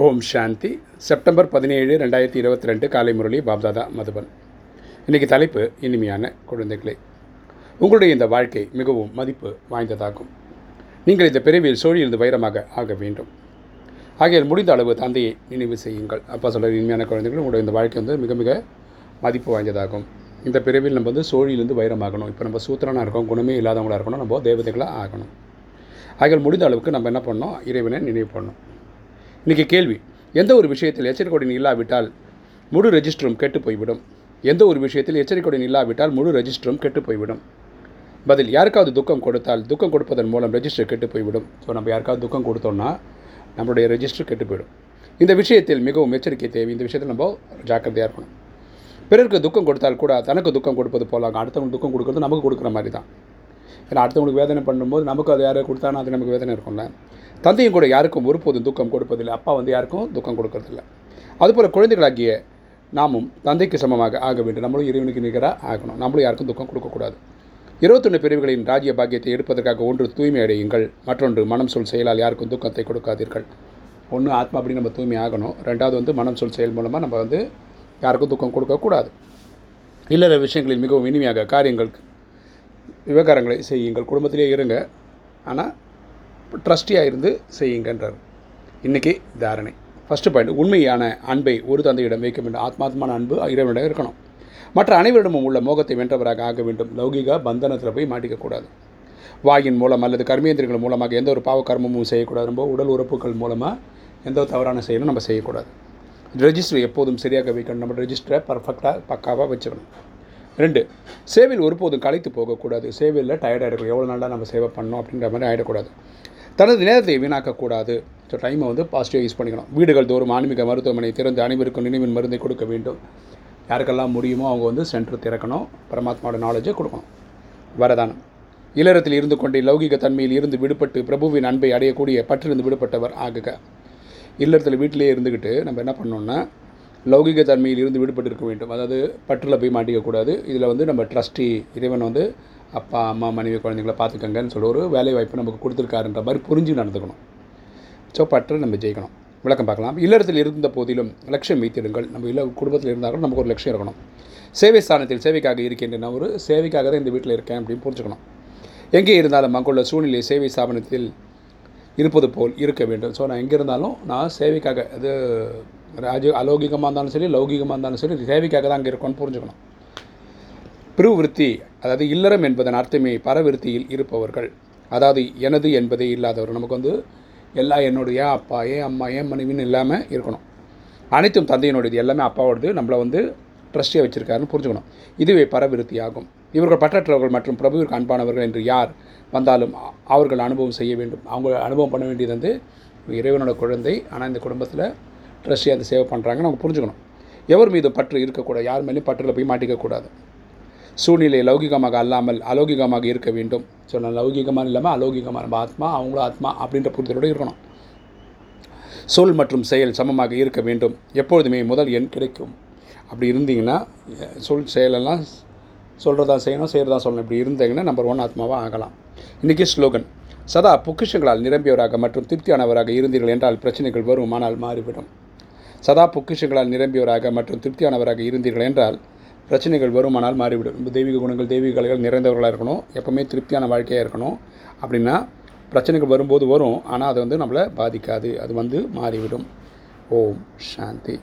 ஓம் சாந்தி. September பதினேழு ரெண்டாயிரத்தி இருபத்தி ரெண்டு காலை முரளி பாப்தாதா மதுபன். இன்றைக்கு தலைப்பு இனிமையான குழந்தைகளே. உங்களுடைய இந்த வாழ்க்கை மிகவும் மதிப்பு வாய்ந்ததாகும். நீங்கள் இந்த பிறவியில் சோழியிலிருந்து வைரமாக ஆக வேண்டும். ஆகையால் முடிந்த அளவு தந்தையை நினைவு செய்யுங்கள். அப்பா சொல்கிற இனிமையான குழந்தைகள் உங்களுடைய இந்த வாழ்க்கை வந்து மிக மிக மதிப்பு வாய்ந்ததாகும். இந்த பிறவியில் நம்ம வந்து சோழியிலிருந்து வைரமாகணும். இப்போ நம்ம சூத்திரனாக இருக்கோம் குணமே இல்லாதவங்களாக இருக்கணும் நம்ம தேவதைகளாக ஆகணும். ஆகையால் முடிந்த அளவுக்கு நம்ம என்ன பண்ணணும்? இறைவனை நினைவு பண்ணணும். இன்றைக்கி கேள்வி எந்த ஒரு விஷயத்தில் எச்சரிக்கையுடன் இல்லாவிட்டால் முழு ரெஜிஸ்டரும் கெட்டு போய்விடும்? எந்த ஒரு விஷயத்தில் எச்சரிக்கையுடன் இல்லாவிட்டால் முழு ரெஜிஸ்டரும் கெட்டு போய்விடும்? பதில் யாருக்காவது துக்கம் கொடுத்தால் துக்கம் கொடுப்பதன் மூலம் ரெஜிஸ்டர் கெட்டு போய்விடும். ஸோ நம்ம யாருக்காவது துக்கம் கொடுத்தோம்னா நம்மளுடைய ரெஜிஸ்டர் கெட்டு போயிடும் இந்த விஷயத்தில் மிகவும் எச்சரிக்கை தேவை. இந்த விஷயத்தில் நம்ம ஜாக்கிரதையாக இருக்கணும். பிறருக்கு துக்கம் கொடுத்தால் கூட தனக்கு துக்கம் கொடுப்பது போலாங்க அடுத்தவங்களுக்கு துக்கம் கொடுக்குறது நமக்கு கொடுக்குற மாதிரி தான். ஏன்னா அடுத்தவங்களுக்கு வேதனை பண்ணும்போது நமக்கு அது யாரை கொடுத்தானா அது நமக்கு வேதனை இருக்கும்ல. தந்தையும் கூட யாருக்கும் ஒருபோதும் துக்கம் கொடுப்பதில்லை. அப்பா வந்து யாருக்கும் துக்கம் கொடுக்கறதில்ல. அதுபோல் குழந்தைகளாகிய நாமும் தந்தைக்கு சமமாக ஆக வேண்டும். நம்மளும் இறைவனுக்கு நிகராக ஆகணும். நம்மளும் யாருக்கும் துக்கம் கொடுக்கக்கூடாது. இருபத்தொன்று பிரிவுகளின் ராஜ்ய பாக்கியத்தை எடுப்பதற்காக ஒன்று தூய்மை அடையுங்கள். மற்றொன்று மனம் சொல் செயலால் யாருக்கும் துக்கத்தை கொடுக்காதீர்கள். ஒன்று ஆத்மா அப்படி நம்ம தூய்மை ஆகணும். ரெண்டாவது வந்து மனம் சொல் செயல் மூலமாக நம்ம வந்து யாருக்கும் துக்கம் கொடுக்கக்கூடாது. இல்லற விஷயங்களில் மிகவும் இனிமையாக காரியங்கள் விவகாரங்களை செய்யுங்கள். குடும்பத்திலே இருங்க. ஆனால் ட்ரஸ்டியாக இருந்து செய்யுங்கன்றார். இன்றைக்கி தாரணை. ஃபஸ்ட்டு பாயிண்ட் உண்மையான அன்பை ஒரு தந்தையிடம் வைக்க வேண்டும். ஆத்மாத்மான அன்பு இறைவனிடம் இருக்கணும். மற்ற அனைவரிடமும் உள்ள மோகத்தை வென்றவராக ஆக வேண்டும். லௌகிக பந்தனத்தில் போய் மாட்டிக்கக்கூடாது வாயின் மூலம் அல்லது கர்மேந்திரங்கள் மூலமாக எந்த ஒரு பாவ கர்மமும் செய்யக்கூடாது. ரொம்ப உடல் உறுப்புகள் மூலமாக எந்த ஒரு தவறான செயலும் நம்ம செய்யக்கூடாது. ரெஜிஸ்டர் எப்போதும் சரியாக வைக்கணும். நம்ம ரெஜிஸ்டரை பர்ஃபெக்டாக பக்காவாக வச்சுக்கணும். ரெண்டு சேவையில் ஒருபோதும் களைத்து போகக்கூடாது. சேவையில் டயர்ட் ஆகிடக்கூடாது எவ்வளோ நாளாக நம்ம சேவை பண்ணோம் அப்படின்ற மாதிரி ஆகிடக்கூடாது தனது நேரத்தை வீணாக்கக்கூடாது. ஸோ டைமை வந்து பாசிட்டிவாக யூஸ் பண்ணிக்கணும். வீடுகள் தோறும் ஆன்மீக மருத்துவமனை திறந்து அனைவருக்கும் நினைவின் மருந்தை கொடுக்க வேண்டும். யாருக்கெல்லாம் முடியுமோ அவங்க வந்து சென்டர் திறக்கணும். பரமாத்மாவோட நாலேஜை கொடுக்கணும். வரதானம். இல்லறத்தில் இருந்து கொண்டே லௌகிக தன்மையில் இருந்து விடுபட்டு பிரபுவின் அன்பை அடையக்கூடிய பற்றிலிருந்து விடுபட்டவர் ஆகுக. இல்லறத்தில் வீட்டிலே இருந்துக்கிட்டு நம்ம என்ன பண்ணோம்னா லௌகிக தன்மையில் இருந்து விடுபட்டு இருக்க வேண்டும். அதாவது பற்றில் போய் மாட்டிக்கக்கூடாது. இதில் வந்து நம்ம ட்ரஸ்டி இறைவன் வந்து அப்பா அம்மா மனைவி குழந்தைங்கள பார்த்துக்கங்கன்னு சொல்லி ஒரு வேலை வாய்ப்பு நமக்கு கொடுத்துருக்காருன்ற மாதிரி புரிஞ்சு நடந்துக்கணும். ஸோ பற்று நம்ம ஜெயிக்கணும். விளக்கம் பார்க்கலாம். இல்லறத்தில் இருந்த போதிலும் லட்சியம் வைத்திடுங்கள் நம்ம இல்ல குடும்பத்தில் இருந்தாலும் நமக்கு ஒரு லட்சியம் இருக்கணும். சேவை ஸ்தானத்தில் சேவைக்காக இருக்கின்ற நான் ஒரு சேவைக்காக தான் இந்த வீட்டில் இருக்கேன் அப்படின்னு புரிஞ்சுக்கணும். எங்கே இருந்தாலும் அங்குள்ள சூழ்நிலை சேவை ஸ்தாபனத்தில் இருப்பது போல் இருக்க வேண்டும். ஸோ நான் எங்கே இருந்தாலும் நான் சேவைக்காக அது ராஜ அலௌகிகமாக இருந்தாலும் சரி லௌகிகமாக இருந்தாலும் சரி சேவைக்காக தான் அங்கே இருக்கோன்னு புரிஞ்சுக்கணும். பிருவிருத்தி அதாவது இல்லறம் என்பதன் அர்த்தமே பரவிருத்தியில் இருப்பவர்கள். அதாவது எனது என்பதே இல்லாதவர். நமக்கு வந்து எல்லா என்னுடைய அப்பா ஏன் அம்மா ஏன் மனைவின்னு இல்லாமல் இருக்கணும். அனைத்தும் தந்தையினுடையது. எல்லாமே அப்பாவோடது. நம்மளை வந்து ட்ரஸ்டியாக வச்சுருக்காருன்னு புரிஞ்சுக்கணும். இதுவே பரவிருத்தி ஆகும் இவர்கள் பற்றற்றவர்கள் மற்றும் பிரபுவிற்கு அன்பானவர்கள் என்று யார் வந்தாலும் அவர்கள் அனுபவம் செய்ய வேண்டும். அவங்க அனுபவம் பண்ண வேண்டியது வந்து இறைவனோட குழந்தை. ஆனால் இந்த குடும்பத்தில் ட்ரஸ்டியாக அந்த சேவை பண்ணுறாங்கன்னு அவங்க புரிஞ்சுக்கணும். எவர் மீது பற்று இருக்கக்கூடாது. யார் மேலேயும் பற்றில் போய் மாட்டிக்கக்கூடாது. சூழ்நிலை லௌகிகமாக அல்லாமல் அலௌகிகமாக இருக்க வேண்டும். ஸோ நான் லௌகிகமாக இல்லாமல் அலௌகிகமாக நம்ம ஆத்மா அவங்களும் ஆத்மா அப்படின்ற புரிதலோடு இருக்கணும். சொல் மற்றும் செயல் சமமாக இருக்க வேண்டும். எப்பொழுதுமே முதல் எண் கிடைக்கும். அப்படி இருந்தீங்கன்னா சொல் செயலெல்லாம் சொல்கிறதா செய்யணும் செய்கிறதா சொல்லணும். இப்படி இருந்தீங்கன்னா நம்பர் ஒன் ஆத்மாவாக ஆகலாம். இன்றைக்கி ஸ்லோகன் சதா பொக்கிஷங்களால் நிரம்பியவராக மற்றும் திருப்தியானவராக இருந்தீர்கள் என்றால் பிரச்சனைகள் வரும் ஆனால் மாறிவிடும். சதா பொக்கிஷங்களால் நிரம்பியவராக மற்றும் திருப்தியானவராக இருந்தீர்கள் என்றால் பிரச்சனைகள் வருமானால் மாறிவிடும். தெய்வீக குணங்கள் தெய்வீக கலைகள் நிறைந்தவர்களாக இருக்கணும். எப்போவுமே திருப்தியான வாழ்க்கையாக இருக்கணும். அப்படின்னா பிரச்சனைகள் வரும்போது வரும். ஆனால் அது வந்து நம்மளை பாதிக்காது. அது வந்து மாறிவிடும். ஓம் சாந்தி.